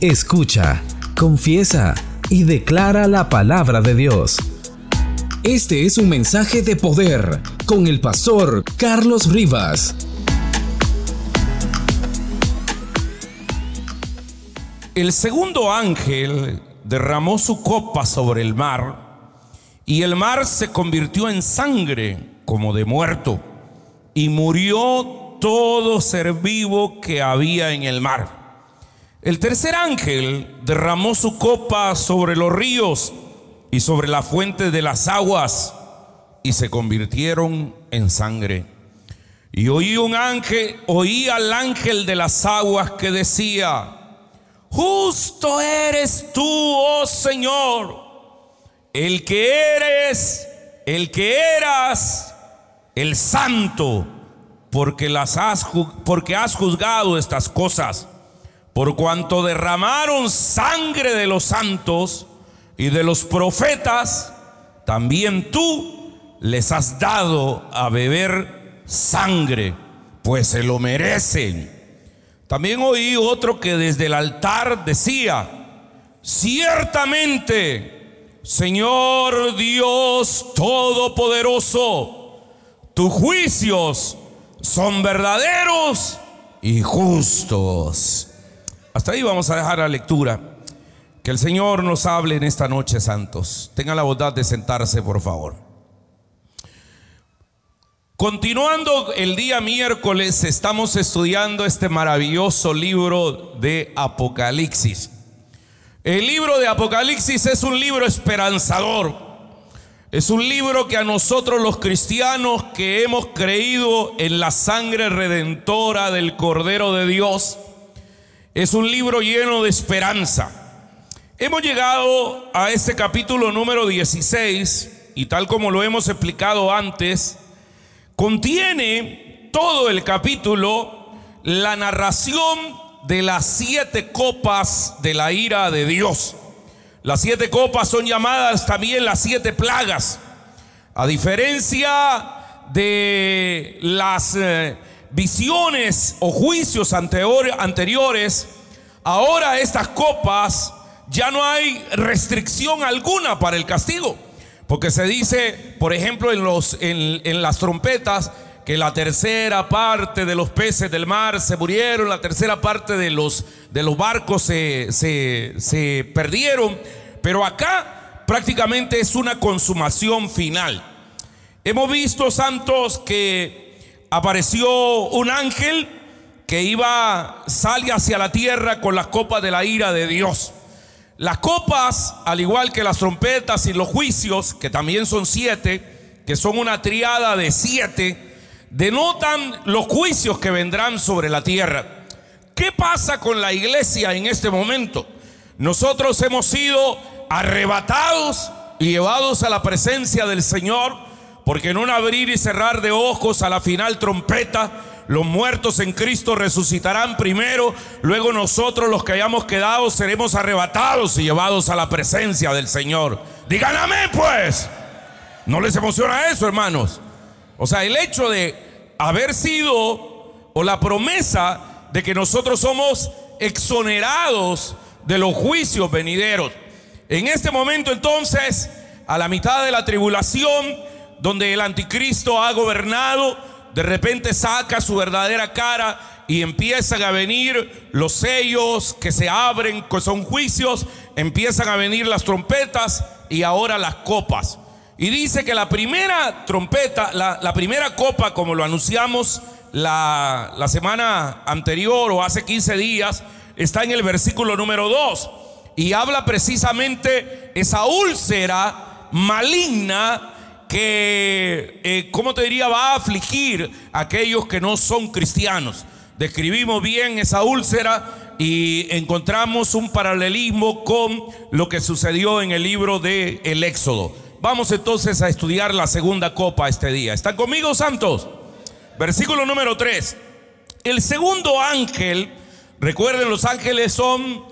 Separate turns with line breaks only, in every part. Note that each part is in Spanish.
Escucha, confiesa y declara la palabra de Dios. Este es un mensaje de poder con el pastor Carlos Rivas.
El segundo ángel derramó su copa sobre el mar y el mar se convirtió en sangre como de muerto y murió todo ser vivo que había en el mar. El tercer ángel derramó su copa sobre los ríos y sobre la fuente de las aguas y se convirtieron en sangre. Y oí un ángel, oí al ángel de las aguas que decía, justo eres tú, oh Señor, el que eres, el que eras, el santo, porque las has, porque has juzgado estas cosas, por cuanto derramaron sangre de los santos y de los profetas, también tú les has dado a beber sangre, pues se lo merecen. También oí otro que desde el altar decía, ciertamente, Señor Dios Todopoderoso, tus juicios son verdaderos y justos. Hasta ahí vamos a dejar la lectura. Que el Señor nos hable en esta noche, santos. Tengan la bondad de sentarse, por favor. Continuando el día miércoles, estamos estudiando este maravilloso libro de Apocalipsis. El libro de Apocalipsis es un libro esperanzador. Es un libro que a nosotros los cristianos que hemos creído en la sangre redentora del Cordero de Dios, es un libro lleno de esperanza. Hemos llegado a este capítulo número 16 y tal como lo hemos explicado antes, contiene todo el capítulo la narración de las siete copas de la ira de Dios. Las siete copas son llamadas también las siete plagas. A diferencia de las eh, visiones o juicios anteriores, ahora estas copas ya no hay restricción alguna para el castigo. Porque se dice, por ejemplo, en, los, en las trompetas, que la tercera parte de los peces del mar se murieron, la tercera parte de los, de los barcos se, se perdieron, pero acá prácticamente es una consumación final. Hemos visto, santos, que apareció un ángel que iba, sale hacia la tierra con las copas de la ira de Dios. Las copas, al igual que las trompetas y los juicios, que también son siete, que son una triada de siete, denotan los juicios que vendrán sobre la tierra. ¿Qué pasa con la iglesia en este momento? Nosotros hemos sido arrebatados y llevados a la presencia del Señor, porque en un abrir y cerrar de ojos a la final trompeta, los muertos en Cristo resucitarán primero, luego nosotros los que hayamos quedado seremos arrebatados y llevados a la presencia del Señor. Digan amén pues. ¿No les emociona eso, hermanos? O sea, el hecho de haber sido o la promesa de que nosotros somos exonerados de los juicios venideros. En este momento entonces, a la mitad de la tribulación, donde el anticristo ha gobernado, de repente saca su verdadera cara y empiezan a venir los sellos que se abren, que son juicios, empiezan a venir las trompetas y ahora las copas. Y dice que la primera trompeta, la, primera copa, como lo anunciamos la, la, semana anterior o hace 15 días, está en el versículo número 2. Y habla precisamente esa úlcera maligna que, eh, ¿cómo te diría?, va a afligir a aquellos que no son cristianos. Describimos bien esa úlcera y encontramos un paralelismo con lo que sucedió en el libro de el Éxodo. Vamos entonces a estudiar la segunda copa este día. ¿Están conmigo, santos? Versículo número 3. El segundo ángel, recuerden, los ángeles son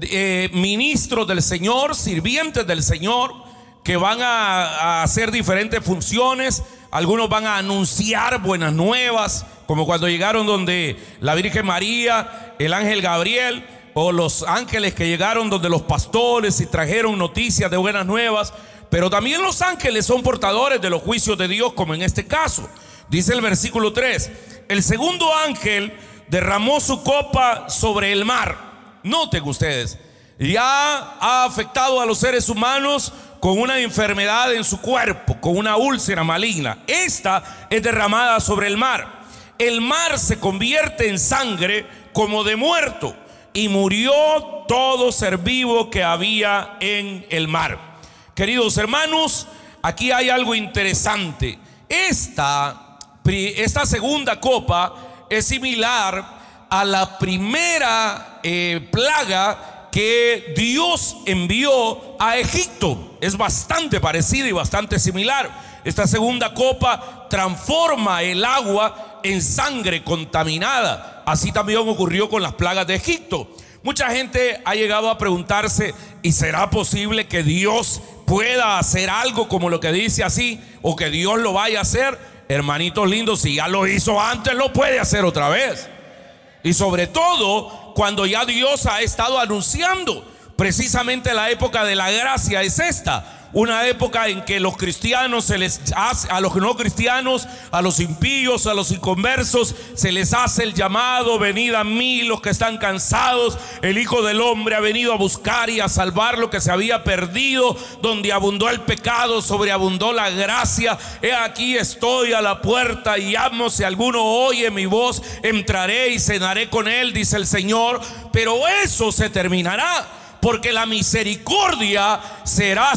eh, ministros del Señor, sirvientes del Señor, que van a, hacer diferentes funciones. Algunos van a anunciar buenas nuevas, como cuando llegaron donde la Virgen María, el ángel Gabriel, o los ángeles que llegaron donde los pastores y trajeron noticias de buenas nuevas, pero también los ángeles son portadores de los juicios de Dios, como en este caso. Dice el versículo 3, el segundo ángel derramó su copa sobre el mar. Noten ustedes, ya ha afectado a los seres humanos con una enfermedad en su cuerpo, con una úlcera maligna. Esta es derramada sobre el mar. El mar se convierte en sangre como de muerto y murió todo ser vivo que había en el mar. Queridos hermanos, aquí hay algo interesante. Esta, segunda copa es similar a la primera eh, plaga que Dios envió a Egipto. Es bastante parecida y bastante similar. Esta segunda copa transforma el agua en sangre contaminada. Así también ocurrió con las plagas de Egipto. Mucha gente ha llegado a preguntarse, ¿y será posible que Dios pueda hacer algo como lo que dice así? ¿O que Dios lo vaya a hacer? Hermanitos lindos, si ya lo hizo antes, lo puede hacer otra vez. Y sobre todo cuando ya Dios ha estado anunciando. Precisamente la época de la gracia es esta una época en que los cristianos se les hace, a los no cristianos, a los impíos, a los inconversos, se les hace el llamado, venid a mí los que están cansados, el Hijo del Hombre ha venido a buscar y a salvar lo que se había perdido, donde abundó el pecado, sobreabundó la gracia, he aquí estoy a la puerta y llamo, si alguno oye mi voz, entraré y cenaré con él, dice el Señor, pero eso se terminará porque la misericordia será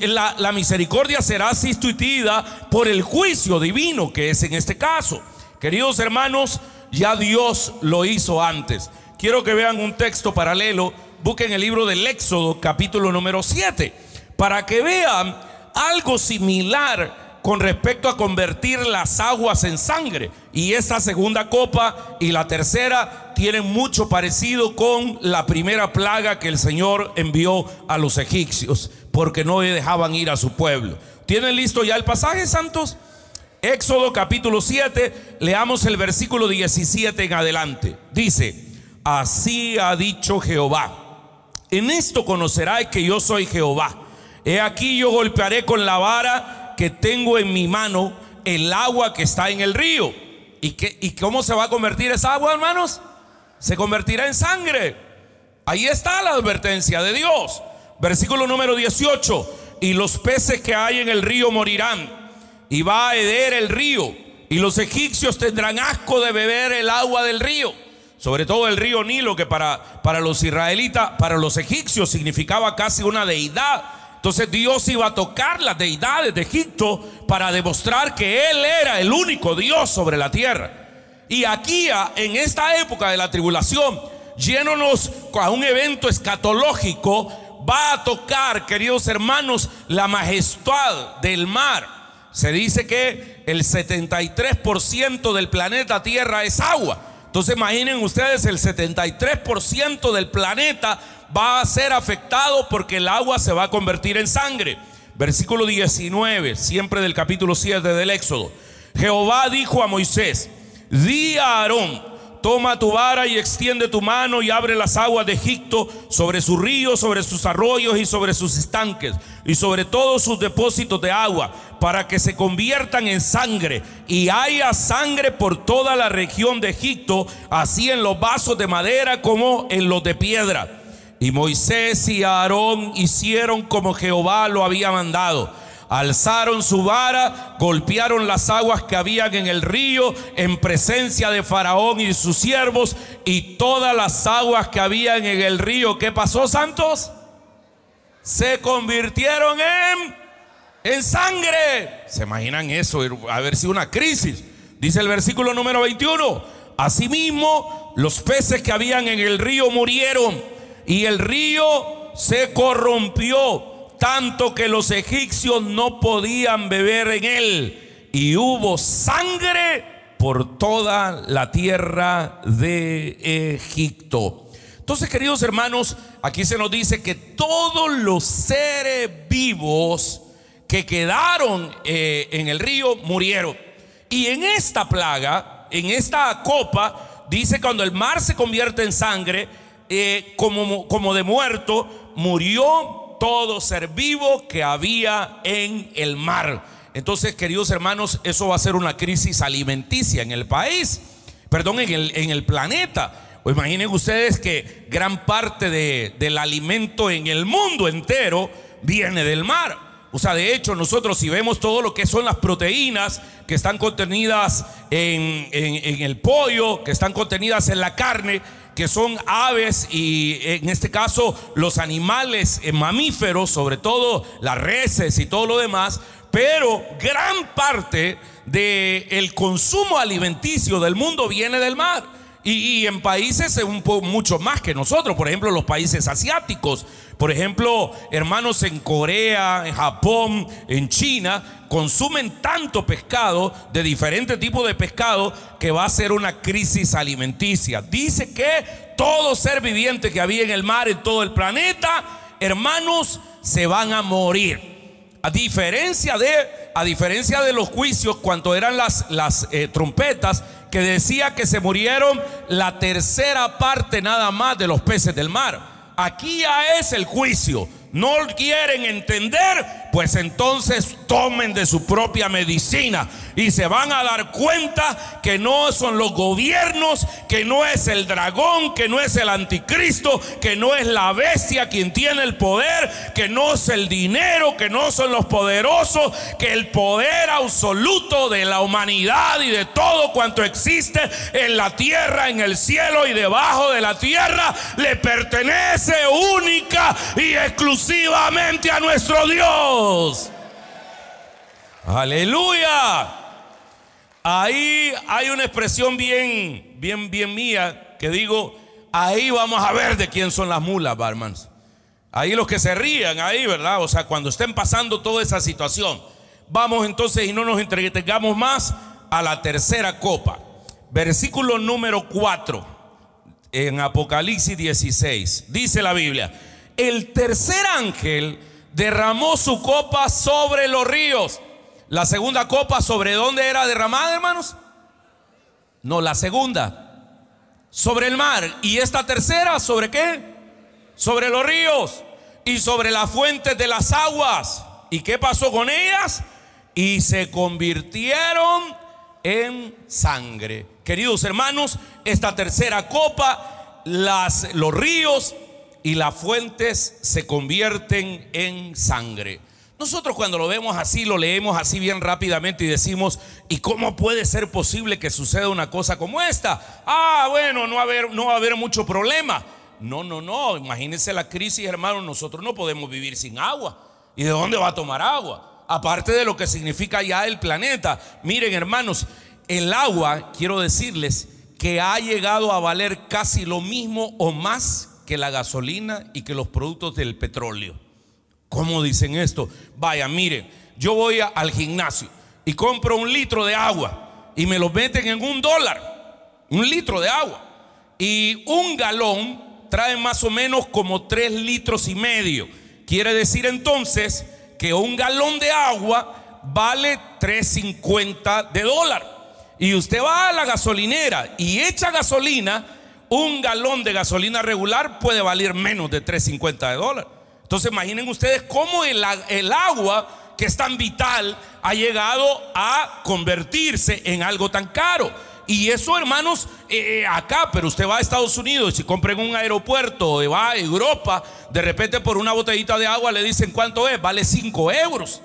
la, la misericordia será sustituida por el juicio divino que es en este caso. Queridos hermanos, ya Dios lo hizo antes. Quiero que vean un texto paralelo. Busquen el libro del Éxodo, capítulo número 7, para que vean algo similar con respecto a convertir las aguas en sangre. Y esta segunda copa y la tercera tienen mucho parecido con la primera plaga que el Señor envió a los egipcios, porque no dejaban ir a su pueblo. ¿Tienen listo ya el pasaje, santos? Éxodo capítulo 7, leamos el versículo 17 en adelante. Dice, así ha dicho Jehová, en esto conoceráis que yo soy Jehová. He aquí yo golpearé con la vara que tengo en mi mano el agua que está en el río. ¿Y, que, ¿Y cómo se va a convertir esa agua, hermanos? Se convertirá en sangre. Ahí está la advertencia de Dios. Versículo número 18. Y los peces que hay en el río morirán. Y va a heder el río. Y los egipcios tendrán asco de beber el agua del río. Sobre todo el río Nilo, que para, para los israelitas, para los egipcios significaba casi una deidad entonces Dios iba a tocar las deidades de Egipto para demostrar que Él era el único Dios sobre la tierra. Y aquí, en esta época de la tribulación, llenonos a un evento escatológico, va a tocar, queridos hermanos, la majestad del mar. Se dice que el 73% del planeta Tierra es agua. Entonces imaginen ustedes el 73% del planeta va a ser afectado porque el agua se va a convertir en sangre. Versículo 19, siempre del capítulo 7 del Éxodo. Jehová dijo a Moisés, di a Aarón, toma tu vara y extiende tu mano y abre las aguas de Egipto sobre sus ríos, sobre sus arroyos y sobre sus estanques y sobre todos sus depósitos de agua, para que se conviertan en sangre y haya sangre por toda la región de Egipto, así en los vasos de madera como en los de piedra. Y Moisés y Aarón hicieron como Jehová lo había mandado. Alzaron su vara, golpearon las aguas que habían en el río en presencia de Faraón y sus siervos y todas las aguas que habían en el río. ¿Qué pasó, santos? Se convirtieron en, en sangre. ¿Se imaginan eso? A ver si una crisis. Dice el versículo número 21. Asimismo, los peces que habían en el río murieron y el río se corrompió tanto que los egipcios no podían beber en él. Y hubo sangre por toda la tierra de Egipto. Entonces, queridos hermanos, aquí se nos dice que todos los seres vivos que quedaron eh, en el río murieron. Y en esta plaga, en esta copa, dice cuando el mar se convierte en sangre, eh, como, como de muerto, murió todo ser vivo que había en el mar. Entonces, queridos hermanos, eso va a ser una crisis alimenticia en el país, perdón, en el, en el planeta. O imaginen ustedes que gran parte del alimento en el mundo entero viene del mar. O sea, de hecho, nosotros si vemos todo lo que son las proteínas que están contenidas en, el pollo, que están contenidas en la carne, que son aves y en este caso los animales eh, mamíferos, sobre todo las reses y todo lo demás, pero gran parte del consumo alimenticio del mundo viene del mar. Y, en países un mucho más que nosotros, por ejemplo, los países asiáticos. Por ejemplo, hermanos en Corea, en Japón, en China, consumen tanto pescado, de diferentes tipos de pescado, que va a ser una crisis alimenticia. Dice que todo ser viviente que había en el mar, en todo el planeta, hermanos, se van a morir. A diferencia de, a diferencia de los juicios, cuando eran las, las eh, trompetas, que decía que se murieron la tercera parte nada más de los peces del mar. Aquí ya es el juicio. No quieren entender, pues entonces tomen de su propia medicina y se van a dar cuenta que no son los gobiernos, que no es el dragón, que no es el anticristo, que no es la bestia quien tiene el poder, que no es el dinero, que no son los poderosos, que el poder absoluto de la humanidad y de todo cuanto existe en la tierra, en el cielo y debajo de la tierra le pertenece única y exclusivamente a nuestro Dios. Aleluya. Ahí hay una expresión bien, bien, bien mía que digo, ahí vamos a ver de quién son las mulas, barmans. Ahí los que se rían, ahí, ¿verdad? O sea, cuando estén pasando toda esa situación. Vamos entonces y no nos entregamos más a la tercera copa. Versículo número 4 en Apocalipsis 16. Dice la Biblia el tercer ángel derramó su copa sobre los ríos. La segunda copa, ¿sobre dónde era derramada, hermanos? No, la segunda, sobre el mar. Y esta tercera, ¿sobre qué? Sobre los ríos y sobre las fuentes de las aguas. ¿Y qué pasó con ellas? Y se convirtieron en sangre. Queridos hermanos, esta tercera copa, las, los ríos y las fuentes se convierten en sangre. Nosotros cuando lo vemos así, lo leemos así bien rápidamente y decimos, ¿y cómo puede ser posible que suceda una cosa como esta? Ah, bueno, no va a haber, no va a haber mucho problema. No, no, no, imagínense la crisis, hermano, nosotros no podemos vivir sin agua. ¿Y de dónde va a tomar agua? Aparte de lo que significa ya el planeta. Miren, hermanos, el agua, quiero decirles que ha llegado a valer casi lo mismo o más que la gasolina y que los productos del petróleo. ¿Cómo dicen esto? Vaya, mire, yo voy al gimnasio y compro un litro de agua y me lo meten en un dólar, un litro de agua. Y un galón trae más o menos como tres litros y medio. Quiere decir entonces que un galón de agua vale 3.50 de dólar. Y usted va a la gasolinera y echa gasolina un galón de gasolina regular puede valer menos de 3.50 de dólar. Entonces imaginen ustedes cómo el, agua que es tan vital ha llegado a convertirse en algo tan caro. Y eso, hermanos, eh, eh, acá, pero usted va a Estados Unidos y compra en un aeropuerto o va a Europa, de repente por una botellita de agua le dicen cuánto es, vale 5 euros.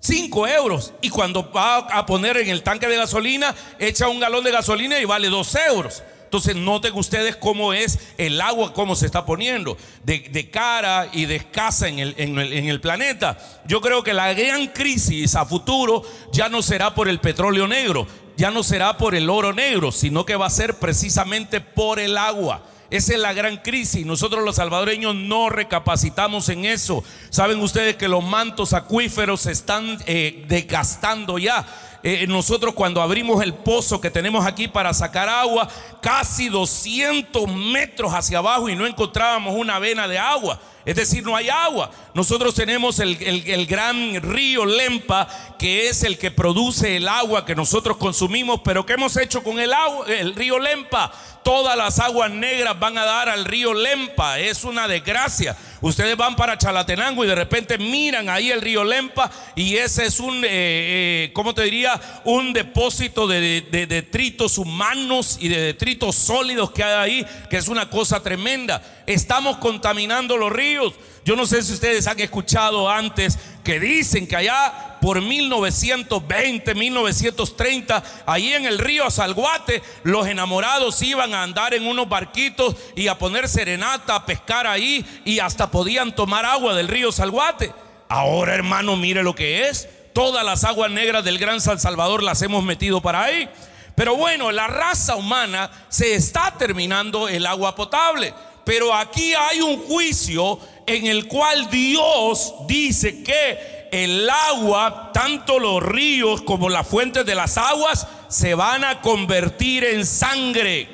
5 euros. Y cuando va a poner en el tanque de gasolina, echa un galón de gasolina y vale 2 euros. Entonces noten ustedes cómo es el agua, cómo se está poniendo de, cara y de escasa en el, planeta. Yo creo que la gran crisis a futuro ya no será por el petróleo negro, ya no será por el oro negro, sino que va a ser precisamente por el agua. Esa es la gran crisis. Nosotros los salvadoreños no recapacitamos en eso. Saben ustedes que los mantos acuíferos se están eh, desgastando ya. Eh, nosotros cuando abrimos el pozo que tenemos aquí para sacar agua, casi 200 metros hacia abajo y no encontrábamos una vena de agua. Es decir, no hay agua. Nosotros tenemos el, el, gran río Lempa, que es el que produce el agua que nosotros consumimos. Pero ¿qué hemos hecho con el agua, el río Lempa? Todas las aguas negras van a dar al río Lempa. Es una desgracia. Ustedes van para Chalatenango y de repente miran ahí el río Lempa y ese es un, eh, eh, ¿cómo te diría? Un depósito de, de, detritos humanos y de detritos sólidos que hay ahí, que es una cosa tremenda. Estamos contaminando los ríos. Yo no sé si ustedes han escuchado antes que dicen que allá por 1920, 1930, ahí en el río Salguate, los enamorados iban a andar en unos barquitos y a poner serenata, a pescar ahí y hasta podían tomar agua del río Salguate. Ahora, hermano, mire lo que es. Todas las aguas negras del Gran San Salvador las hemos metido para ahí. Pero bueno, la raza humana se está terminando el agua potable. Pero aquí hay un juicio en el cual Dios dice que el agua, tanto los ríos como las fuentes de las aguas, se van a convertir en sangre.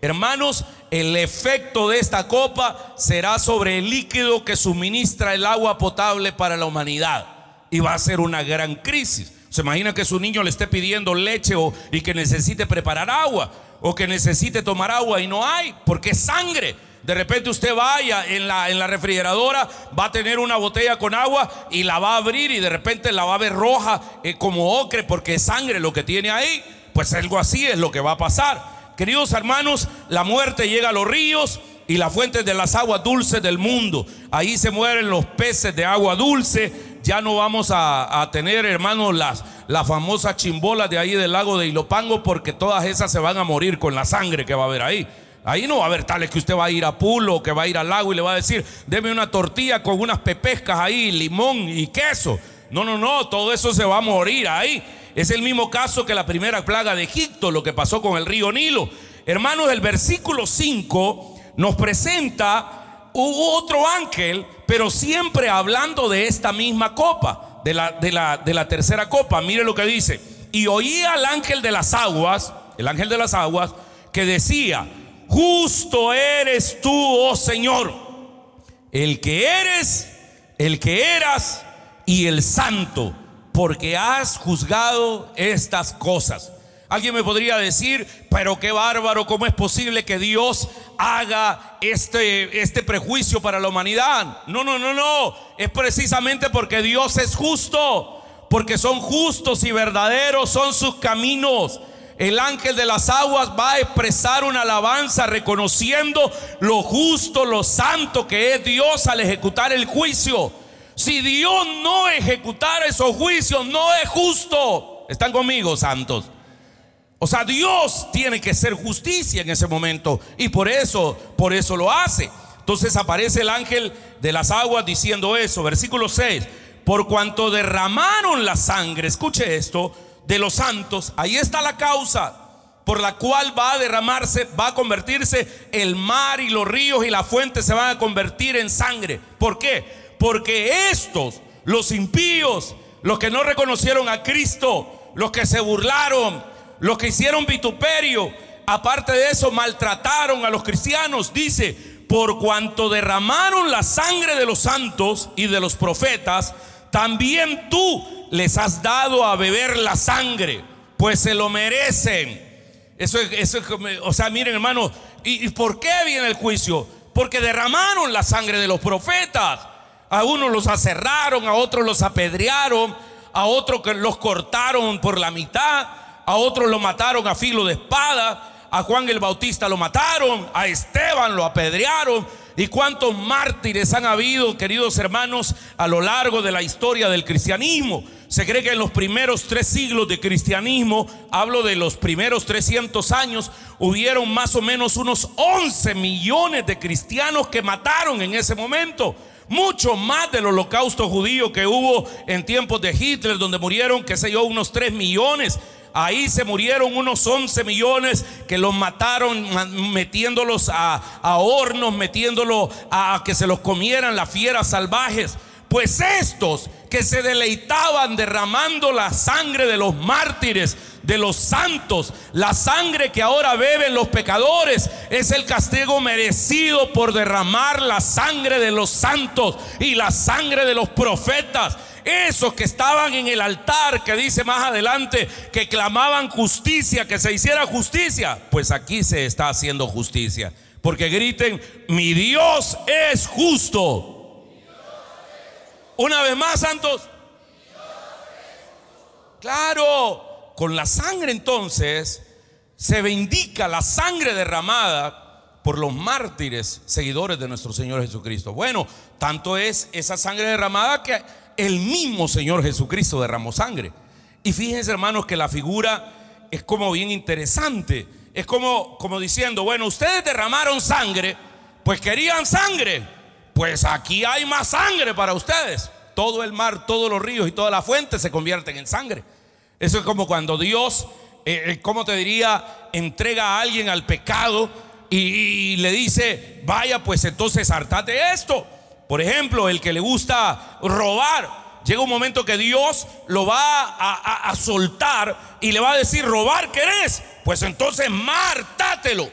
Hermanos, el efecto de esta copa será sobre el líquido que suministra el agua potable para la humanidad. Y va a ser una gran crisis. Se imagina que su niño le esté pidiendo leche o, y que necesite preparar agua o que necesite tomar agua y no hay porque es sangre. De repente usted vaya en la, en la refrigeradora, va a tener una botella con agua y la va a abrir y de repente la va a ver roja eh, como ocre porque es sangre lo que tiene ahí. Pues algo así es lo que va a pasar. Queridos hermanos, la muerte llega a los ríos y las fuentes de las aguas dulces del mundo. Ahí se mueren los peces de agua dulce. Ya no vamos a, tener, hermanos, las, las famosas chimbolas de ahí del lago de Ilopango porque todas esas se van a morir con la sangre que va a haber ahí. Ahí no va a haber tales que usted va a ir a Pulo, que va a ir al lago y le va a decir, deme una tortilla con unas pepescas ahí, limón y queso. No, no, no, todo eso se va a morir ahí. Es el mismo caso que la primera plaga de Egipto, lo que pasó con el río Nilo. Hermanos, el versículo 5 nos presenta otro ángel, pero siempre hablando de esta misma copa, de la, tercera copa. Mire lo que dice. Y oía al ángel de las aguas, el ángel de las aguas, que decía, Justo eres tú, oh Señor, el que eres, el que eras y el santo, porque has juzgado estas cosas. Alguien me podría decir, pero qué bárbaro, ¿cómo es posible que Dios haga este, este prejuicio para la humanidad? No, no, no, no. Es precisamente porque Dios es justo, porque son justos y verdaderos, son sus caminos el ángel de las aguas va a expresar una alabanza reconociendo lo justo, lo santo que es Dios al ejecutar el juicio. Si Dios no ejecutara esos juicios, no es justo. ¿Están conmigo, santos? O sea, Dios tiene que ser justicia en ese momento y por eso, por eso lo hace. Entonces aparece el ángel de las aguas diciendo eso, versículo 6, por cuanto derramaron la sangre, escuche esto, de los santos, ahí está la causa por la cual va a derramarse, va a convertirse el mar y los ríos y las fuentes se van a convertir en sangre. ¿Por qué? Porque estos, los impíos, los que no reconocieron a Cristo, los que se burlaron, los que hicieron vituperio, aparte de eso maltrataron a los cristianos, dice, por cuanto derramaron la sangre de los santos y de los profetas, también tú les has dado a beber la sangre, pues se lo merecen. Eso, eso o sea, miren hermano, ¿y, por qué viene el juicio? Porque derramaron la sangre de los profetas. A unos los aserraron, a otros los apedrearon, a otros los cortaron por la mitad, a otros lo mataron a filo de espada, a Juan el Bautista lo mataron, a Esteban lo apedrearon. ¿Y cuántos mártires han habido, queridos hermanos, a lo largo de la historia del cristianismo? Se cree que en los primeros tres siglos de cristianismo, hablo de los primeros 300 años, hubieron más o menos unos 11 millones de cristianos que mataron en ese momento. Mucho más del holocausto judío que hubo en tiempos de Hitler, donde murieron, qué sé yo, unos 3 millones. Ahí se murieron unos 11 millones que los mataron metiéndolos a, hornos, metiéndolos a que se los comieran las fieras salvajes. Pues estos que se deleitaban derramando la sangre de los mártires, de los santos, la sangre que ahora beben los pecadores, es el castigo merecido por derramar la sangre de los santos y la sangre de los profetas. Esos que estaban en el altar, que dice más adelante, que clamaban justicia, que se hiciera justicia, pues aquí se está haciendo justicia. Porque griten, mi Dios es justo. Una vez más, santos. Claro, con la sangre entonces se bendica la sangre derramada por los mártires seguidores de nuestro Señor Jesucristo. Bueno, tanto es esa sangre derramada que el mismo Señor Jesucristo derramó sangre. Y fíjense hermanos que la figura es como bien interesante. Es como, como diciendo, bueno, ustedes derramaron sangre, pues querían sangre pues aquí hay más sangre para ustedes. Todo el mar, todos los ríos y todas las fuentes se convierten en sangre. Eso es como cuando Dios, eh, eh, ¿cómo te diría? Entrega a alguien al pecado y, le dice, vaya, pues entonces hartate esto. Por ejemplo, el que le gusta robar, llega un momento que Dios lo va a, soltar y le va a decir, robar querés, pues entonces martátelo.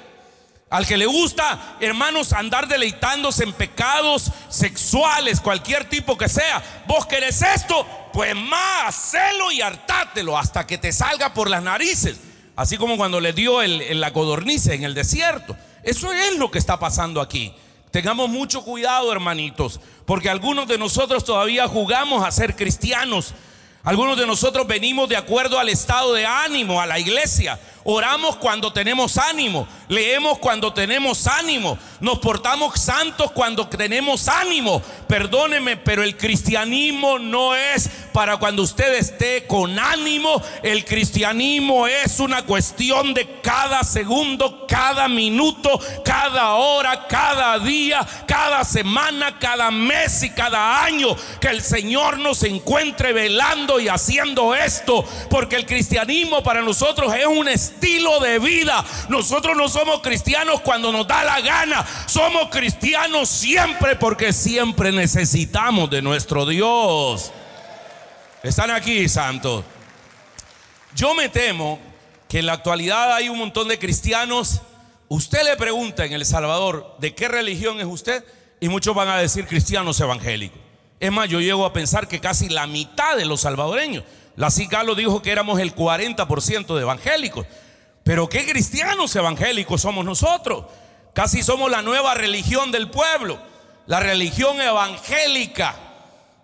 Al que le gusta, hermanos, andar deleitándose en pecados sexuales, cualquier tipo que sea, vos querés esto, pues más, hacelo y hartátelo hasta que te salga por las narices. Así como cuando le dio el, la codornice en el desierto. Eso es lo que está pasando aquí. Tengamos mucho cuidado, hermanitos, porque algunos de nosotros todavía jugamos a ser cristianos. Algunos de nosotros venimos de acuerdo al estado de ánimo, a la iglesia. Oramos cuando tenemos ánimo, leemos cuando tenemos ánimo, nos portamos santos cuando tenemos ánimo. Perdóneme, pero el cristianismo no es para cuando usted esté con ánimo. El cristianismo es una cuestión de cada segundo, cada minuto, cada hora, cada día, cada semana, cada mes y cada año que el Señor nos encuentre velando y haciendo esto. Porque el cristianismo para nosotros es un estilo de vida. Nosotros no somos cristianos cuando nos da la gana. Somos cristianos siempre porque siempre necesitamos de nuestro Dios. Están aquí, santos. Yo me temo que en la actualidad hay un montón de cristianos. Usted le pregunta en El Salvador, ¿de qué religión es usted? Y muchos van a decir cristianos evangélicos. Es más, yo llego a pensar que casi la mitad de los salvadoreños, la CICALO dijo que éramos el 40% de evangélicos. Pero qué cristianos evangélicos somos nosotros. Casi somos la nueva religión del pueblo, la religión evangélica,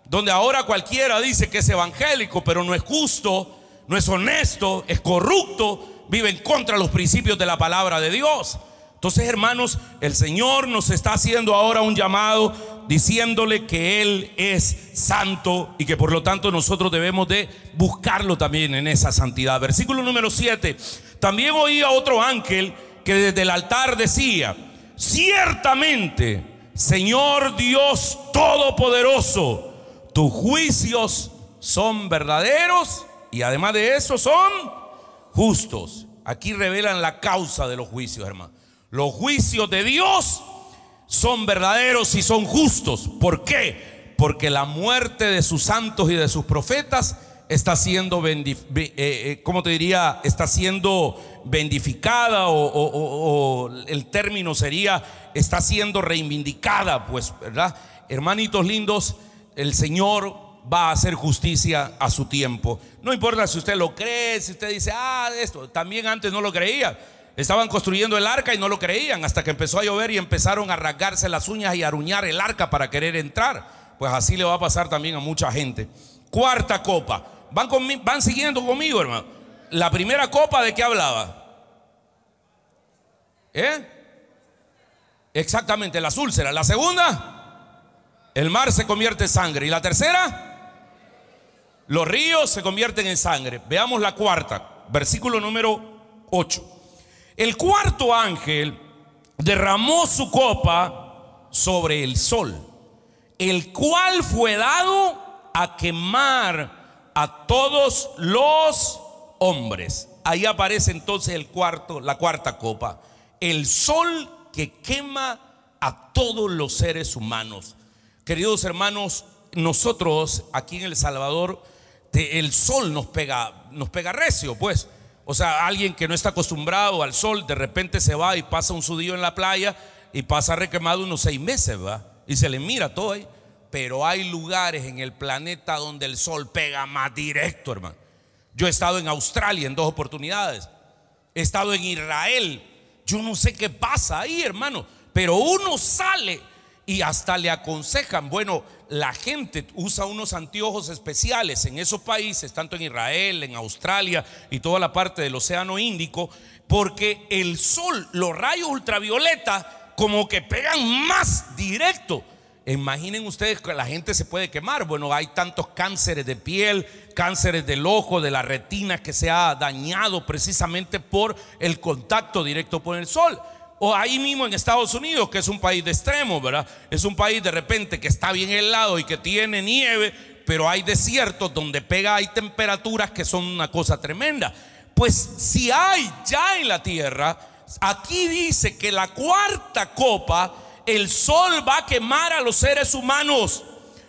donde ahora cualquiera dice que es evangélico, pero no es justo, no es honesto, es corrupto, vive en contra de los principios de la palabra de Dios. Entonces, hermanos, el Señor nos está haciendo ahora un llamado diciéndole que Él es santo y que por lo tanto nosotros debemos de buscarlo también en esa santidad. Versículo número 7. También oía otro ángel que desde el altar decía, ciertamente, Señor Dios Todopoderoso, tus juicios son verdaderos y además de eso son justos. Aquí revelan la causa de los juicios, hermano. Los juicios de Dios son verdaderos y son justos. ¿Por qué? Porque la muerte de sus santos y de sus profetas está siendo, eh, eh, ¿cómo te diría? Está siendo bendificada o, el término sería, está siendo reivindicada, pues, ¿verdad? Hermanitos lindos, el Señor va a hacer justicia a su tiempo. No importa si usted lo cree, si usted dice, ah, esto, también antes no lo creía. Estaban construyendo el arca y no lo creían hasta que empezó a llover y empezaron a rasgarse las uñas y a aruñar el arca para querer entrar. Pues así le va a pasar también a mucha gente. Cuarta copa. Van, van siguiendo conmigo, hermano. La primera copa de qué hablaba? ¿Eh? Exactamente, las úlceras. La segunda, el mar se convierte en sangre. Y la tercera, los ríos se convierten en sangre. Veamos la cuarta, versículo número 8. El cuarto ángel derramó su copa sobre el sol, el cual fue dado a quemar a todos los hombres. Ahí aparece entonces el cuarto, la cuarta copa, el sol que quema a todos los seres humanos. Queridos hermanos, nosotros aquí en El Salvador, el sol nos pega, nos pega recio, pues. O sea, alguien que no está acostumbrado al sol, de repente se va y pasa un sudío en la playa y pasa requemado unos seis meses, ¿va? Y se le mira todo ahí. Pero hay lugares en el planeta donde el sol pega más directo, hermano. Yo he estado en Australia en dos oportunidades. He estado en Israel. Yo no sé qué pasa ahí, hermano. Pero uno sale y hasta le aconsejan, bueno, la gente usa unos anteojos especiales en esos países, tanto en Israel, en Australia y toda la parte del Océano Índico, porque el sol, los rayos ultravioleta, como que pegan más directo. Imaginen ustedes que la gente se puede quemar. Bueno, hay tantos cánceres de piel, cánceres del ojo, de la retina que se ha dañado precisamente por el contacto directo con el sol o ahí mismo en Estados Unidos, que es un país de extremos, ¿verdad? Es un país de repente que está bien helado y que tiene nieve, pero hay desiertos donde pega, hay temperaturas que son una cosa tremenda. Pues si hay ya en la tierra, aquí dice que la cuarta copa, el sol va a quemar a los seres humanos.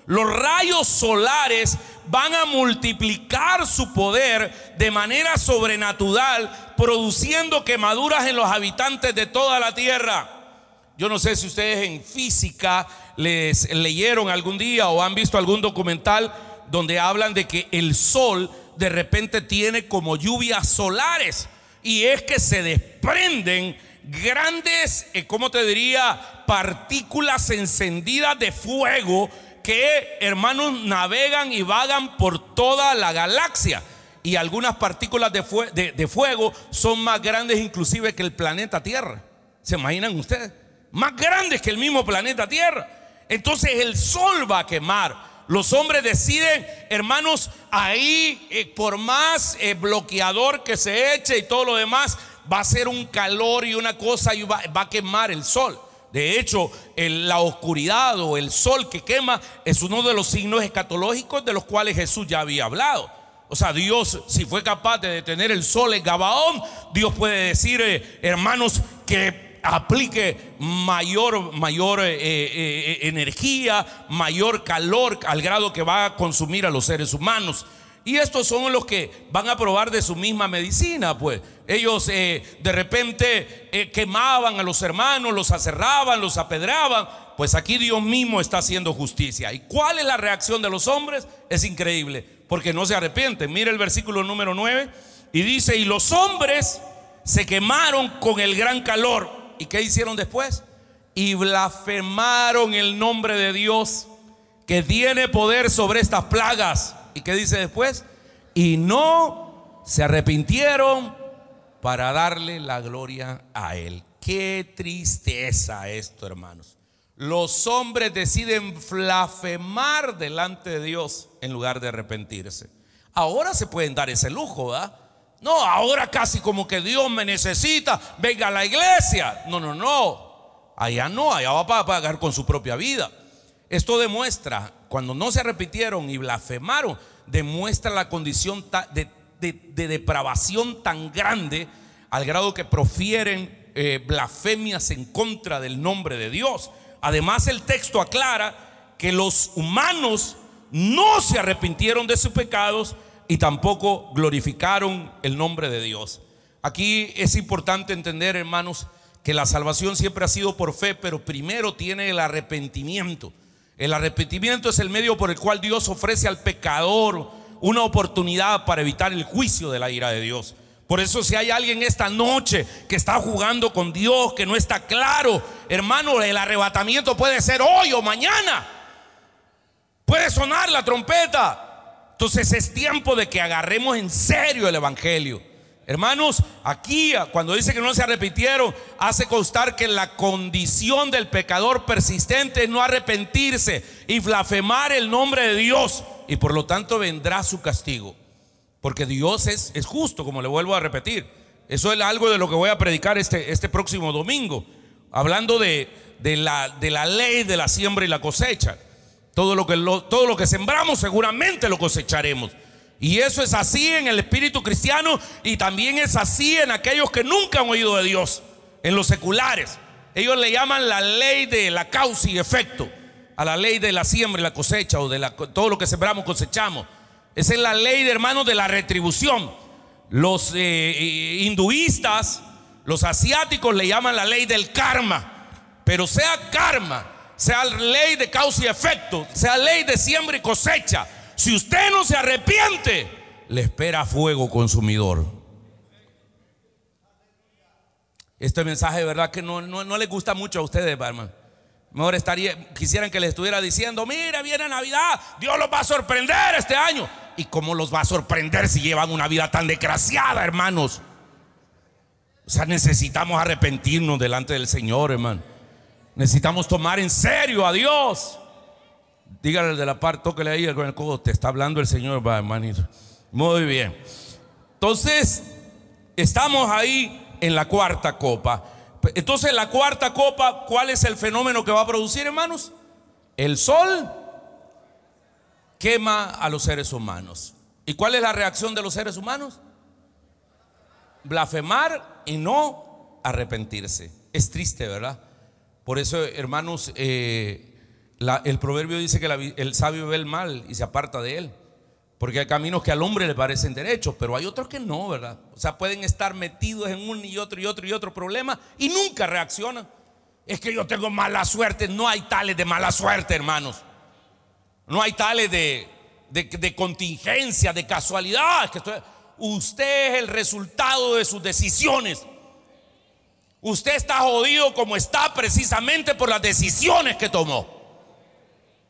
Los rayos solares van a multiplicar su poder de manera sobrenatural, produciendo quemaduras en los habitantes de toda la tierra. Yo no sé si ustedes en física les leyeron algún día o han visto algún documental donde hablan de que el sol de repente tiene como lluvias solares y es que se desprenden grandes, eh, ¿cómo te diría? Partículas encendidas de fuego que, hermanos, navegan y vagan por toda la galaxia. Y algunas partículas de, de, fuego son más grandes inclusive que el planeta Tierra. ¿Se imaginan ustedes? Más grandes que el mismo planeta Tierra. Entonces el sol va a quemar. Los hombres deciden, hermanos, ahí eh, por más eh, bloqueador que se eche y todo lo demás, va a ser un calor y una cosa y va a quemar el sol. De hecho, la oscuridad o el sol que quema es uno de los signos escatológicos de los cuales Jesús ya había hablado. O sea, Dios, si fue capaz de detener el sol en Gabaón, Dios puede decir, eh, hermanos, que aplique mayor, mayor eh, eh, energía, mayor calor al grado que va a consumir a los seres humanos. Y estos son los que van a probar de su misma medicina, pues. Ellos eh, de repente eh, quemaban a los hermanos, los aserraban, los apedraban. Pues aquí Dios mismo está haciendo justicia. ¿Y cuál es la reacción de los hombres? Es increíble, porque no se arrepienten. Mire el versículo número 9 y dice, y los hombres se quemaron con el gran calor. ¿Y qué hicieron después? Y blasfemaron el nombre de Dios que tiene poder sobre estas plagas ¿Y qué dice después? Y no se arrepintieron para darle la gloria a Él. Qué tristeza esto, hermanos. Los hombres deciden blasfemar delante de Dios en lugar de arrepentirse. Ahora se pueden dar ese lujo, ¿verdad? No, ahora casi como que Dios me necesita, venga a la iglesia. No, no, no. Allá no, allá va a pagar con su propia vida. Esto demuestra, cuando no se repitieron y blasfemaron, demuestra la condición de, depravación tan grande al grado que profieren eh, blasfemias en contra del nombre de Dios. Además el texto aclara que los humanos no se arrepintieron de sus pecados y tampoco glorificaron el nombre de Dios. Aquí es importante entender, hermanos, que la salvación siempre ha sido por fe, pero primero tiene el arrepentimiento. El arrepentimiento es el medio por el cual Dios ofrece al pecador una oportunidad para evitar el juicio de la ira de Dios. Por eso si hay alguien esta noche que está jugando con Dios, que no está claro, hermano, el arrebatamiento puede ser hoy o mañana. Puede sonar la trompeta. Entonces es tiempo de que agarremos en serio el Evangelio. Hermanos, aquí cuando dice que no se arrepintieron, hace constar que la condición del pecador persistente es no arrepentirse y blasfemar el nombre de Dios. Y por lo tanto vendrá su castigo. Porque Dios es, justo, como le vuelvo a repetir. Eso es algo de lo que voy a predicar este, este próximo domingo. Hablando de, la, de la ley de la siembra y la cosecha. Todo lo, que, todo lo que sembramos seguramente lo cosecharemos. Y eso es así en el espíritu cristiano y también es así en aquellos que nunca han oído de Dios, en los seculares. Ellos le llaman la ley de la causa y efecto. a la ley de la siembra y la cosecha o de la, todo lo que sembramos cosechamos. Esa es la ley de hermanos de la retribución. Los eh, eh, hinduistas, los asiáticos le llaman la ley del karma. Pero sea karma, sea ley de causa y efecto, sea ley de siembra y cosecha, si usted no se arrepiente, le espera fuego consumidor. Este mensaje de verdad que no, no, le gusta mucho a ustedes, hermano. Mejor estaría, quisieran que les estuviera diciendo, mira, viene Navidad, Dios los va a sorprender este año. ¿Y cómo los va a sorprender si llevan una vida tan desgraciada, hermanos? O sea, necesitamos arrepentirnos delante del Señor, hermano. Necesitamos tomar en serio a Dios. Dígale de la parte, tóquele ahí con el codo, te está hablando el Señor, va, hermanito. Muy bien. Entonces, estamos ahí en la cuarta copa. Entonces, la cuarta copa, ¿cuál es el fenómeno que va a producir, hermanos? El sol quema a los seres humanos. ¿Y cuál es la reacción de los seres humanos? Blasfemar y no arrepentirse. Es triste, ¿verdad? Por eso, hermanos, eh, el proverbio dice que el sabio ve el mal y se aparta de él. Porque hay caminos que al hombre le parecen derechos, pero hay otros que no, ¿verdad? O sea, pueden estar metidos en un y otro y otro y otro problema y nunca reaccionan. Es que yo tengo mala suerte. No hay tales de mala suerte, hermanos. No hay tales de, contingencia, de casualidad. Usted es el resultado de sus decisiones. Usted está jodido como está precisamente por las decisiones que tomó.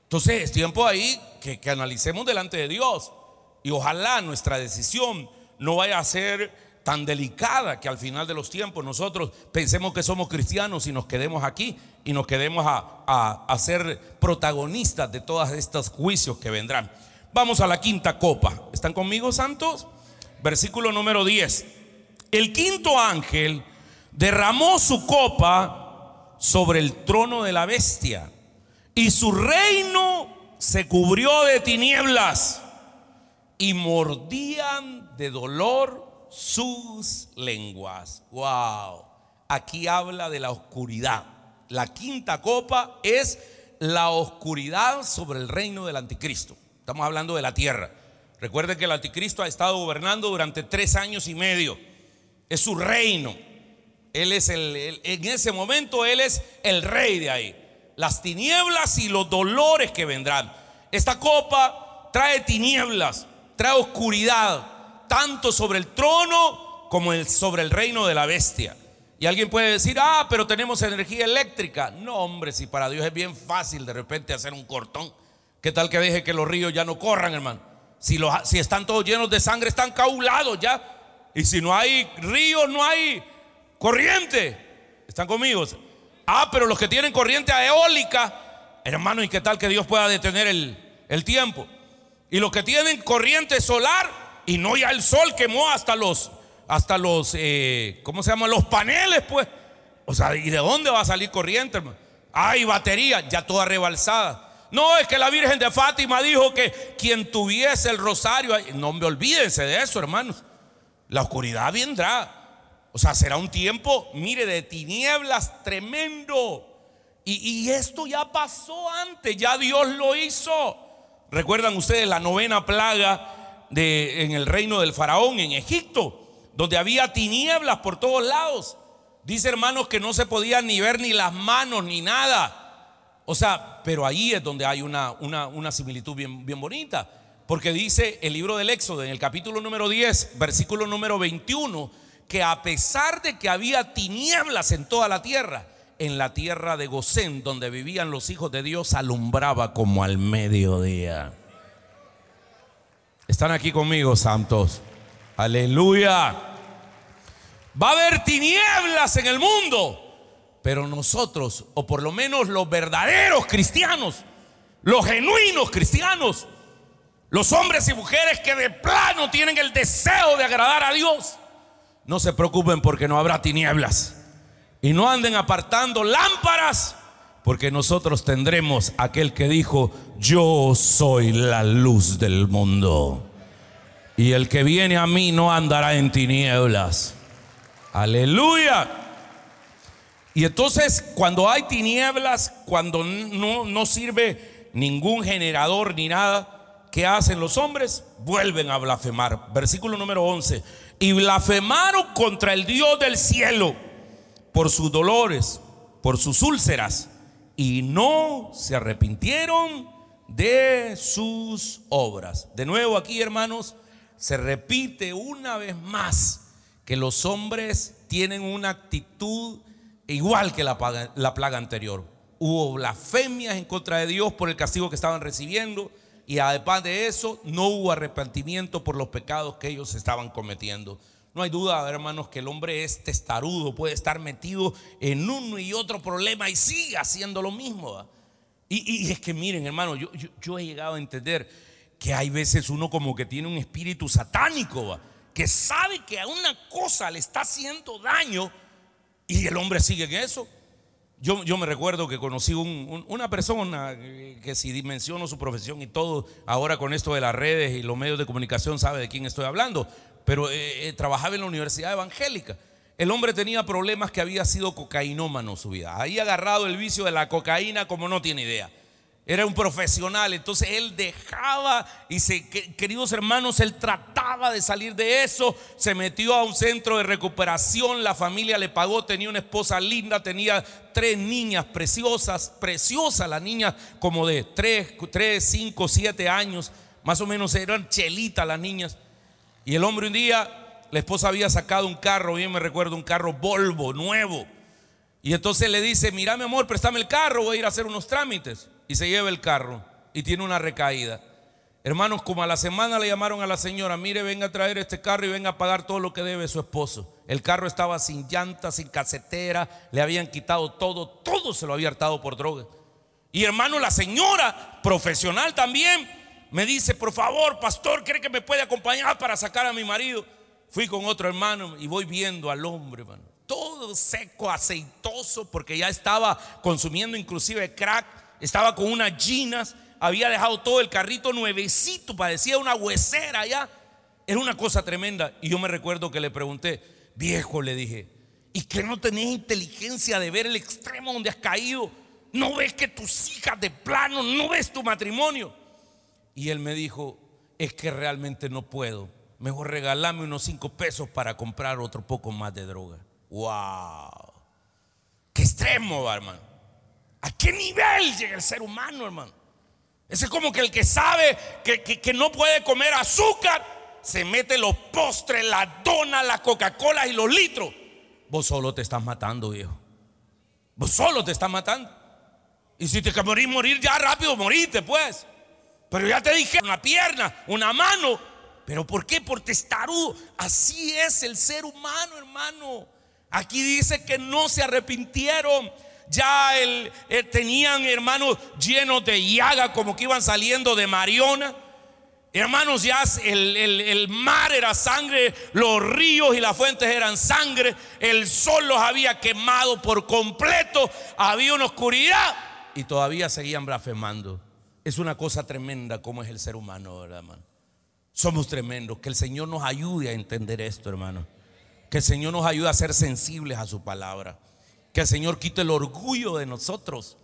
Entonces es tiempo ahí que, analicemos delante de Dios. Y ojalá nuestra decisión no vaya a ser tan delicada que al final de los tiempos nosotros pensemos que somos cristianos y nos quedemos aquí y nos quedemos a, a, ser protagonistas de todos estos juicios que vendrán. Vamos a la quinta copa. ¿Están conmigo, santos? Versículo número 10. El quinto ángel derramó su copa sobre el trono de la bestia y su reino se cubrió de tinieblas y mordían de dolor sus lenguas. Wow. Aquí habla de la oscuridad. La quinta copa es la oscuridad sobre el reino del anticristo. Estamos hablando de la tierra. Recuerden que el anticristo ha estado gobernando durante tres años y medio. Es su reino. Él es el, en ese momento él es el rey de ahí. Las tinieblas y los dolores que vendrán. Esta copa trae tinieblas, trae oscuridad, tanto sobre el trono como sobre el reino de la bestia. Y alguien puede decir, ah, pero tenemos energía eléctrica. No, hombre, si para Dios es bien fácil de repente hacer un cortón. ¿Qué tal que deje que los ríos ya no corran, hermano? Si, si están todos llenos de sangre, están caulados ya. Y si no hay ríos, no hay corriente. ¿Están conmigo? Ah, pero los que tienen corriente eólica, hermano, ¿y qué tal que Dios pueda detener el, el tiempo? Y los que tienen corriente solar y no ya el sol quemó hasta los, hasta los, eh, ¿cómo se? Los paneles, pues. O sea, ¿y de dónde va a salir corriente, hermano? Hay batería, ya toda rebalsada. No, es que la Virgen de Fátima dijo que quien tuviese el rosario, no me olvídense de eso, hermanos. La oscuridad vendrá. O sea, será un tiempo, mire, de tinieblas tremendo. Y, esto ya pasó antes, ya Dios lo hizo. ¿Recuerdan ustedes la novena plaga de, en el reino del faraón en Egipto? Donde había tinieblas por todos lados. Dice hermanos que no se podía ni ver ni las manos ni nada. O sea, pero ahí es donde hay una, una, similitud bien, bien bonita. Porque dice el libro del Éxodo en el capítulo número 10, versículo número 21, que a pesar de que había tinieblas en toda la tierra, en la tierra de Gosén, donde vivían los hijos de Dios, alumbraba como al mediodía. Están aquí conmigo, santos. Aleluya. Va a haber tinieblas en el mundo, pero nosotros, o por lo menos los verdaderos cristianos, los genuinos cristianos, los hombres y mujeres que de plano tienen el deseo de agradar a Dios, no se preocupen porque no habrá tinieblas. Y no anden apartando lámparas, porque nosotros tendremos aquel que dijo, yo soy la luz del mundo. Y el que viene a mí no andará en tinieblas. Aleluya. Y entonces cuando hay tinieblas, cuando no, sirve ningún generador ni nada, ¿qué hacen los hombres? Vuelven a blasfemar. Versículo número 11. Y blasfemaron contra el Dios del cielo por sus dolores, por sus úlceras, y no se arrepintieron de sus obras. De nuevo aquí, hermanos, se repite una vez más que los hombres tienen una actitud igual que la plaga, la plaga anterior. Hubo blasfemias en contra de Dios por el castigo que estaban recibiendo y además de eso no hubo arrepentimiento por los pecados que ellos estaban cometiendo. No hay duda, hermanos, que el hombre es testarudo, puede estar metido en uno y otro problema y sigue haciendo lo mismo. Y, es que miren, hermano, yo, yo, he llegado a entender que hay veces uno como que tiene un espíritu satánico, que sabe que a una cosa le está haciendo daño y el hombre sigue en eso. Yo, yo me recuerdo que conocí una persona que si dimensiono su profesión y todo, ahora con esto de las redes y los medios de comunicación sabe de quién estoy hablando, pero eh, eh, trabajaba en la Universidad Evangélica. El hombre tenía problemas que había sido cocainómano su vida. Ahí agarrado el vicio de la cocaína como no tiene idea. Era un profesional, entonces él dejaba y se, queridos hermanos, él trataba de salir de eso, se metió a un centro de recuperación, la familia le pagó, tenía una esposa linda, tenía tres niñas preciosas, preciosas las niñas como de 3, 3, 5, 7 años, más o menos eran chelitas las niñas. Y el hombre un día, la esposa había sacado un carro, bien me recuerdo, un carro Volvo nuevo. Y entonces le dice, mira mi amor, préstame el carro, voy a ir a hacer unos trámites y se lleva el carro y tiene una recaída. Hermanos, como a la semana le llamaron a la señora, mire, venga a traer este carro y venga a pagar todo lo que debe su esposo. El carro estaba sin llantas, sin casetera, le habían quitado todo, todo se lo había hartado por droga. Y hermano, la señora, profesional también, me dice, por favor, pastor, ¿cree que me puede acompañar para sacar a mi marido? Fui con otro hermano y voy viendo al hombre, hermano, todo seco, aceitoso, porque ya estaba consumiendo inclusive crack estaba con unas ginas, había dejado todo el carrito nuevecito, parecía una huesera ya. Era una cosa tremenda. Y yo me recuerdo que le pregunté, viejo, le dije, ¿y que no tenés inteligencia de ver el extremo donde has caído? ¿No ves que tus hijas de plano, no ves tu matrimonio? Y él me dijo, es que realmente no puedo. Mejor regalame unos cinco pesos para comprar otro poco más de droga. ¡Wow! ¡Qué extremo, hermano! ¿A qué nivel llega el ser humano, hermano? Ese es como que el que sabe que, no puede comer azúcar, se mete los postres, la dona, la Coca-Cola y los litros. Vos solo te estás matando, viejo. Vos solo te estás matando. Y si te que morir, morir ya rápido, moriste, pues. Pero ya te dije una pierna, una mano. ¿Pero por qué? Por testarudo. Así es el ser humano, hermano. Aquí dice que no se arrepintieron ya el, eh, tenían hermanos llenos de llaga como que iban saliendo de Mariona. Hermanos, ya el, el, mar era sangre, los ríos y las fuentes eran sangre, el sol los había quemado por completo, había una oscuridad y todavía seguían blasfemando. Es una cosa tremenda como es el ser humano, hermano? Somos tremendos, que el Señor nos ayude a entender esto, hermano. Que el Señor nos ayude a ser sensibles a su palabra. Que el Señor quite el orgullo de nosotros.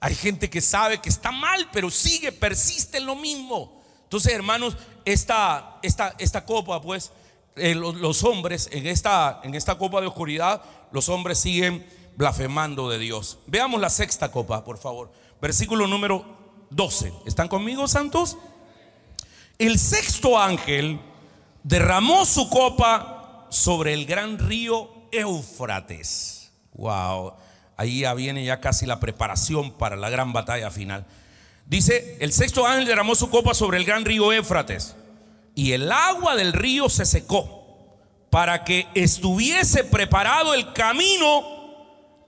Hay gente que sabe que está mal, pero sigue, persiste en lo mismo. Entonces, hermanos, esta, esta, esta copa, pues, eh, los, hombres en esta, en esta copa de oscuridad, los hombres siguen blasfemando de Dios. Veamos la sexta copa, por favor. Versículo número 12. ¿Están conmigo, santos? El sexto ángel derramó su copa sobre el gran río Éufrates Wow, ahí ya viene ya casi la preparación para la gran batalla final. Dice, el sexto ángel derramó su copa sobre el gran río Éfrates y el agua del río se secó para que estuviese preparado el camino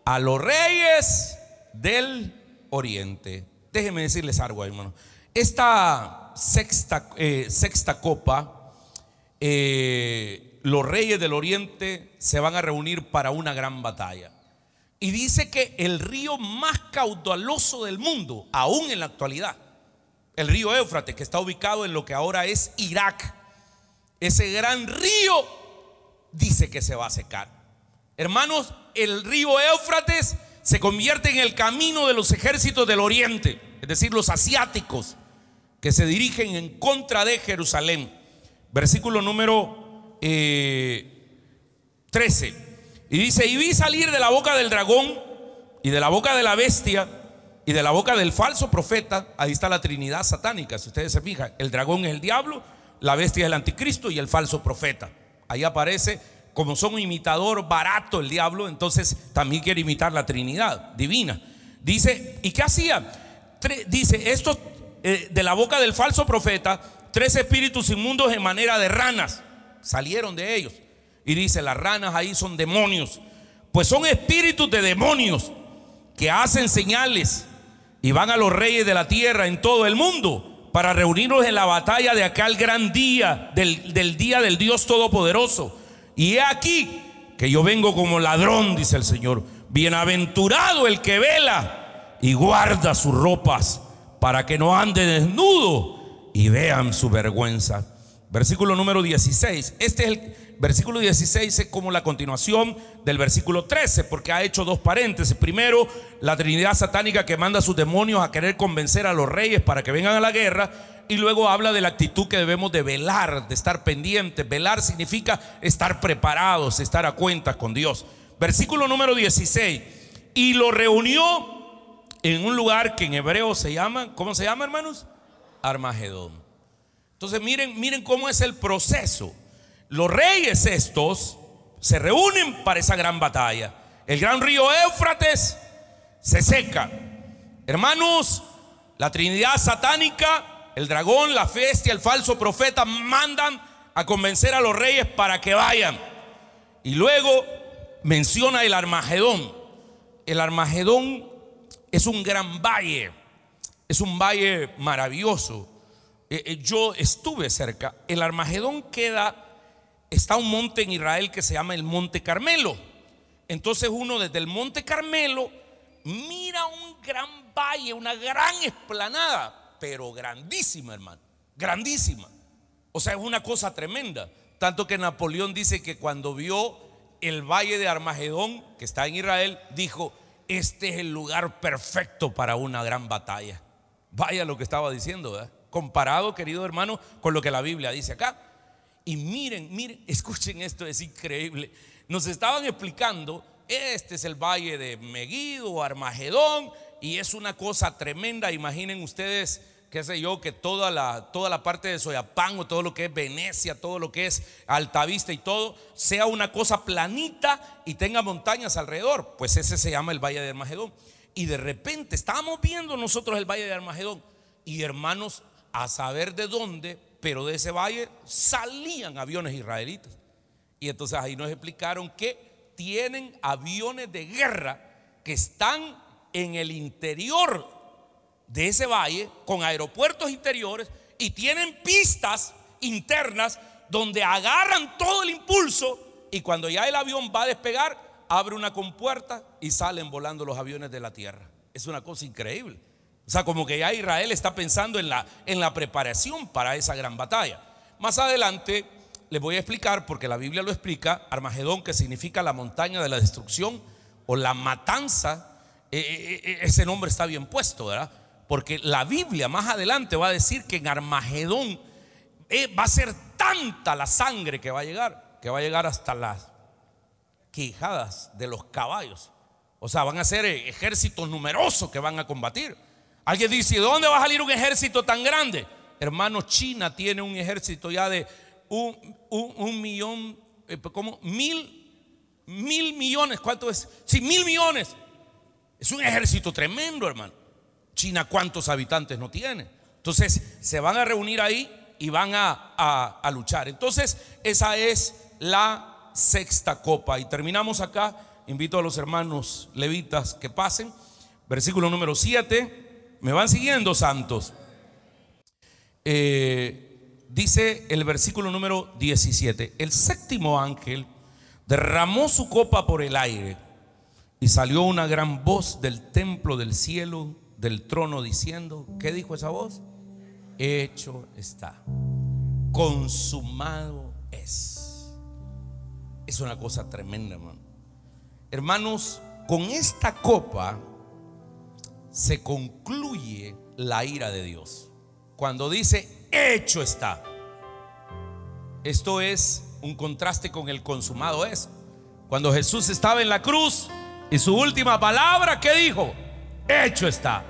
a los reyes del oriente. Déjenme decirles algo, hermano. Esta sexta, eh, sexta copa, eh, los reyes del oriente se van a reunir para una gran batalla. Y dice que el río más caudaloso del mundo, aún en la actualidad, el río Éufrates, que está ubicado en lo que ahora es Irak, ese gran río dice que se va a secar. Hermanos, el río Éufrates se convierte en el camino de los ejércitos del oriente, es decir, los asiáticos, que se dirigen en contra de Jerusalén. Versículo número 13. Y dice, y vi salir de la boca del dragón y de la boca de la bestia y de la boca del falso profeta, ahí está la Trinidad satánica, si ustedes se fijan, el dragón es el diablo, la bestia es el anticristo y el falso profeta. Ahí aparece, como son un imitador barato el diablo, entonces también quiere imitar la Trinidad divina. Dice, ¿y qué hacía? Dice, esto eh, de la boca del falso profeta, tres espíritus inmundos en manera de ranas salieron de ellos. Y dice, las ranas ahí son demonios. Pues son espíritus de demonios que hacen señales y van a los reyes de la tierra en todo el mundo para reunirnos en la batalla de aquel gran día, del, del día del Dios Todopoderoso. Y he aquí que yo vengo como ladrón, dice el Señor. Bienaventurado el que vela y guarda sus ropas para que no ande desnudo y vean su vergüenza. Versículo número 16. Este es el versículo 16 es como la continuación del versículo 13, porque ha hecho dos paréntesis. Primero, la Trinidad satánica que manda a sus demonios a querer convencer a los reyes para que vengan a la guerra. Y luego habla de la actitud que debemos de velar, de estar pendientes. Velar significa estar preparados, estar a cuentas con Dios. Versículo número 16. Y lo reunió en un lugar que en hebreo se llama, ¿cómo se llama, hermanos? Armagedón. Entonces miren, miren cómo es el proceso. Los reyes estos se reúnen para esa gran batalla. El gran río Éufrates se seca. Hermanos, la Trinidad satánica, el dragón, la bestia, el falso profeta mandan a convencer a los reyes para que vayan. Y luego menciona el Armagedón. El Armagedón es un gran valle, es un valle maravilloso. Eh, eh, yo estuve cerca. El Armagedón queda, está un monte en Israel que se llama el Monte Carmelo. Entonces uno desde el Monte Carmelo mira un gran valle, una gran esplanada, pero grandísima, hermano, grandísima. O sea, es una cosa tremenda. Tanto que Napoleón dice que cuando vio el valle de Armagedón, que está en Israel, dijo, este es el lugar perfecto para una gran batalla. Vaya lo que estaba diciendo. Comparado, querido hermano, con lo que la Biblia dice acá. Y miren, miren, escuchen esto, es increíble. Nos estaban explicando, este es el valle de Meguido, Armagedón, y es una cosa tremenda. Imaginen ustedes qué sé yo, que toda la, toda la parte de Soyapango, todo lo que es Venecia, todo lo que es Altavista y todo, sea una cosa planita y tenga montañas alrededor. Pues ese se llama el Valle de Armagedón. Y de repente estábamos viendo nosotros el Valle de Armagedón. Y hermanos, a saber de dónde, pero de ese valle salían aviones israelitas. Y entonces ahí nos explicaron que tienen aviones de guerra que están en el interior de ese valle con aeropuertos interiores y tienen pistas internas donde agarran todo el impulso y cuando ya el avión va a despegar, abre una compuerta y salen volando los aviones de la tierra. Es una cosa increíble. O sea, como que ya Israel está pensando en la, en la preparación para esa gran batalla. Más adelante les voy a explicar, porque la Biblia lo explica, Armagedón, que significa la montaña de la destrucción o la matanza, eh, eh, eh, ese nombre está bien puesto, ¿verdad? Porque la Biblia más adelante va a decir que en Armagedón va a ser tanta la sangre que va a llegar, que va a llegar hasta las quijadas de los caballos. O sea, van a ser ejércitos numerosos que van a combatir. Alguien dice, ¿de dónde va a salir un ejército tan grande? Hermano, China tiene un ejército ya de un, millón, eh, como mil, mil millones. ¿Cuánto es? Sí, mil millones. Es un ejército tremendo, hermano. China cuántos habitantes no tiene. Entonces se van a reunir ahí y van a, luchar. Entonces esa es la sexta copa. Y terminamos acá. Invito a los hermanos levitas que pasen. Versículo número 7. ¿Me van siguiendo, santos? Eh, dice el versículo número 17. El séptimo ángel derramó su copa por el aire y salió una gran voz del templo del cielo del trono diciendo, ¿qué dijo esa voz? Hecho está. Consumado es. Es una cosa tremenda, hermano. Hermanos, con esta copa se concluye la ira de Dios. Cuando dice, hecho está. Esto es un contraste con el consumado es. Cuando Jesús estaba en la cruz y su última palabra, ¿qué dijo? Hecho está.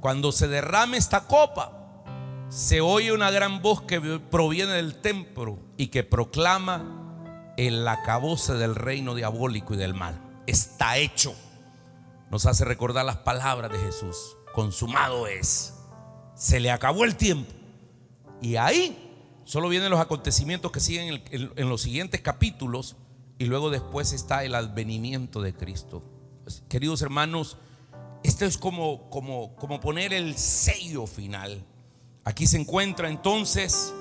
Cuando se derrame esta copa, se oye una gran voz que proviene del templo y que proclama el acabose del reino diabólico y del mal. Está hecho. Nos hace recordar las palabras de Jesús. Consumado es. Se le acabó el tiempo. Y ahí solo vienen los acontecimientos que siguen en, los siguientes capítulos y luego después está el advenimiento de Cristo. Pues, queridos hermanos, esto es como, como, como poner el sello final. Aquí se encuentra entonces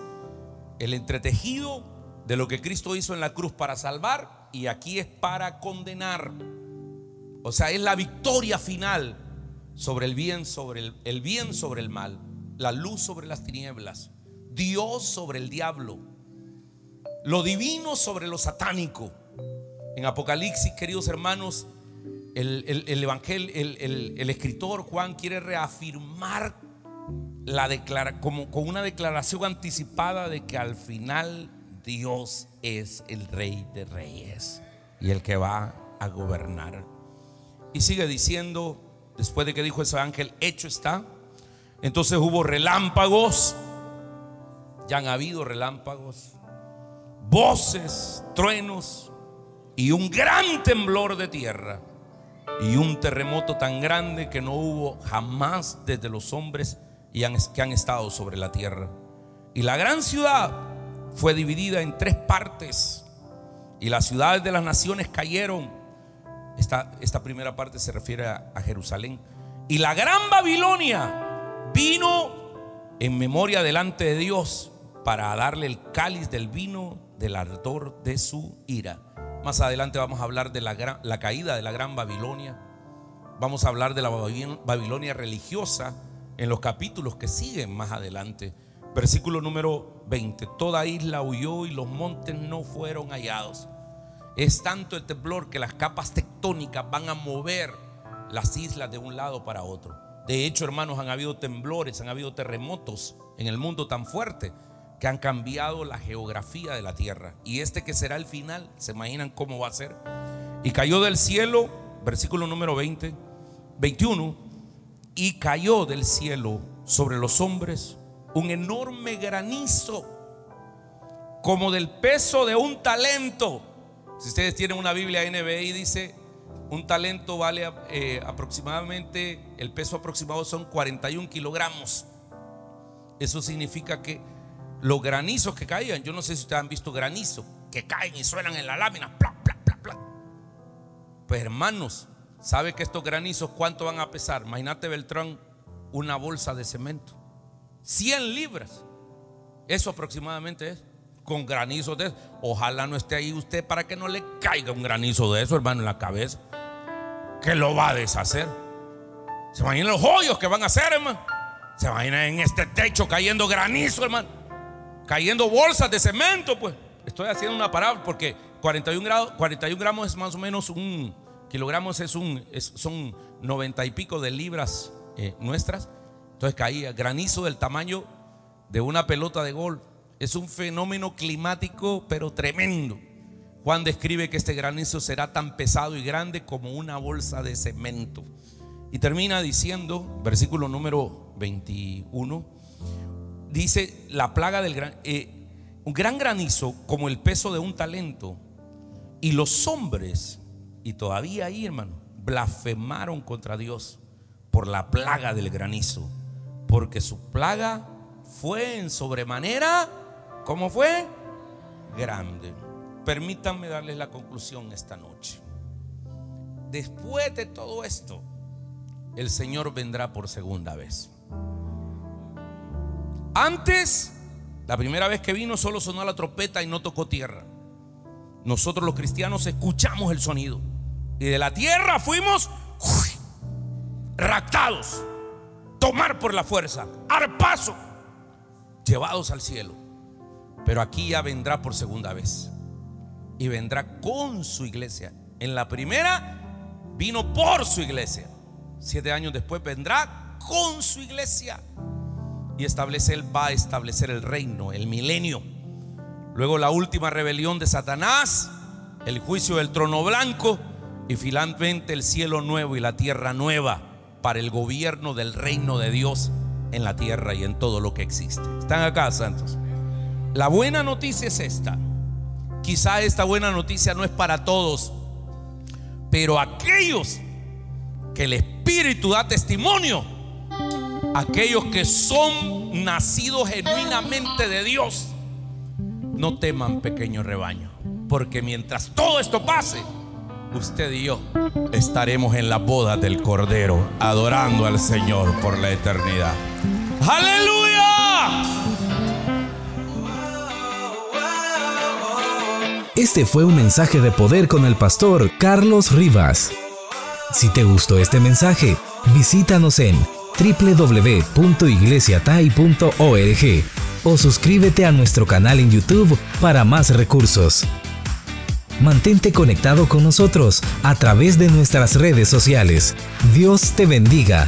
el entretejido de lo que Cristo hizo en la cruz para salvar y aquí es para condenar. O sea, es la victoria final sobre el bien, sobre el, el bien sobre el mal, la luz sobre las tinieblas. Dios sobre el diablo, lo divino sobre lo satánico. En Apocalipsis, queridos hermanos, el, evangelio, el, escritor Juan quiere reafirmar la declara, como con una declaración anticipada de que al final Dios es el rey de reyes y el que va a gobernar. Y sigue diciendo, después de que dijo ese ángel, hecho está. Entonces hubo relámpagos ya han habido relámpagos, voces, truenos y un gran temblor de tierra y un terremoto tan grande que no hubo jamás desde los hombres y que han estado sobre la tierra. Y la gran ciudad fue dividida en tres partes y las ciudades de las naciones cayeron. Esta, primera parte se refiere a, a Jerusalén. Y la gran Babilonia vino en memoria delante de Dios para darle el cáliz del vino del ardor de su ira. Más adelante vamos a hablar de la, la caída de la gran Babilonia. Vamos a hablar de la Babilonia religiosa en los capítulos que siguen más adelante. Versículo número 20. Toda isla huyó y los montes no fueron hallados. Es tanto el temblor que las capas tectónicas van a mover las islas de un lado para otro. De hecho, hermanos, han habido temblores, han habido terremotos en el mundo tan fuerte que han cambiado la geografía de la tierra. Y este que será el final, ¿se imaginan cómo va a ser? Y cayó del cielo, versículo número 20, 21, y cayó del cielo sobre los hombres un enorme granizo, como del peso de un talento. Si ustedes tienen una Biblia NBI, dice, un talento vale eh, aproximadamente, el peso aproximado son 41 kilogramos. Eso significa que los granizos que caían, yo no sé si ustedes han visto granizo, que caen y suenan en la lámina. Pues hermanos, ¿sabe que estos granizos cuánto van a pesar? Imagínate Beltrán, una bolsa de cemento. 100 libras. Eso aproximadamente es. Con granizo de eso. Ojalá no esté ahí usted para que no le caiga un granizo de eso, hermano, en la cabeza. Que lo va a deshacer. ¿Se imaginan los hoyos que van a hacer, hermano? ¿Se imaginan en este techo cayendo granizo, hermano? cayendo bolsas de cemento, pues. Estoy haciendo una parábola porque 41, grados, 41 gramos es más o menos un kilogramos, es un, son 90 y pico de libras eh, nuestras. Entonces caía granizo del tamaño de una pelota de gol. Es un fenómeno climático, pero tremendo. Juan describe que este granizo será tan pesado y grande como una bolsa de cemento. Y termina diciendo, versículo número 21 dice la plaga del gran, eh, un gran granizo como el peso de un talento. Y los hombres, y todavía ahí hermano, blasfemaron contra Dios por la plaga del granizo. Porque su plaga fue en sobremanera, ¿cómo fue? Grande. Permítanme darles la conclusión esta noche. Después de todo esto, el Señor vendrá por segunda vez. Antes, la primera vez que vino solo sonó la trompeta y no tocó tierra. Nosotros los cristianos escuchamos el sonido. Y de la tierra fuimos raptados, tomar por la fuerza, paso llevados al cielo. Pero aquí ya vendrá por segunda vez. Y vendrá con su iglesia En la primera vino por su iglesia. Siete años después vendrá con su iglesia. Y establece, él va a establecer el reino, el milenio. Luego la última rebelión de Satanás, el juicio del trono blanco y finalmente el cielo nuevo y la tierra nueva para el gobierno del reino de Dios en la tierra y en todo lo que existe. ¿Están acá, santos? La buena noticia es esta. Quizá esta buena noticia no es para todos, pero aquellos que el Espíritu da testimonio, aquellos que son nacidos genuinamente de Dios, no teman pequeño rebaño, porque mientras todo esto pase, usted y yo estaremos en la boda del Cordero, adorando al Señor por la eternidad. Aleluya.
Este fue un mensaje de poder con el pastor Carlos Rivas. Si te gustó este mensaje, visítanos en www.iglesiatai.org o suscríbete a nuestro canal en YouTube para más recursos. Mantente conectado con nosotros a través de nuestras redes sociales. Dios te bendiga.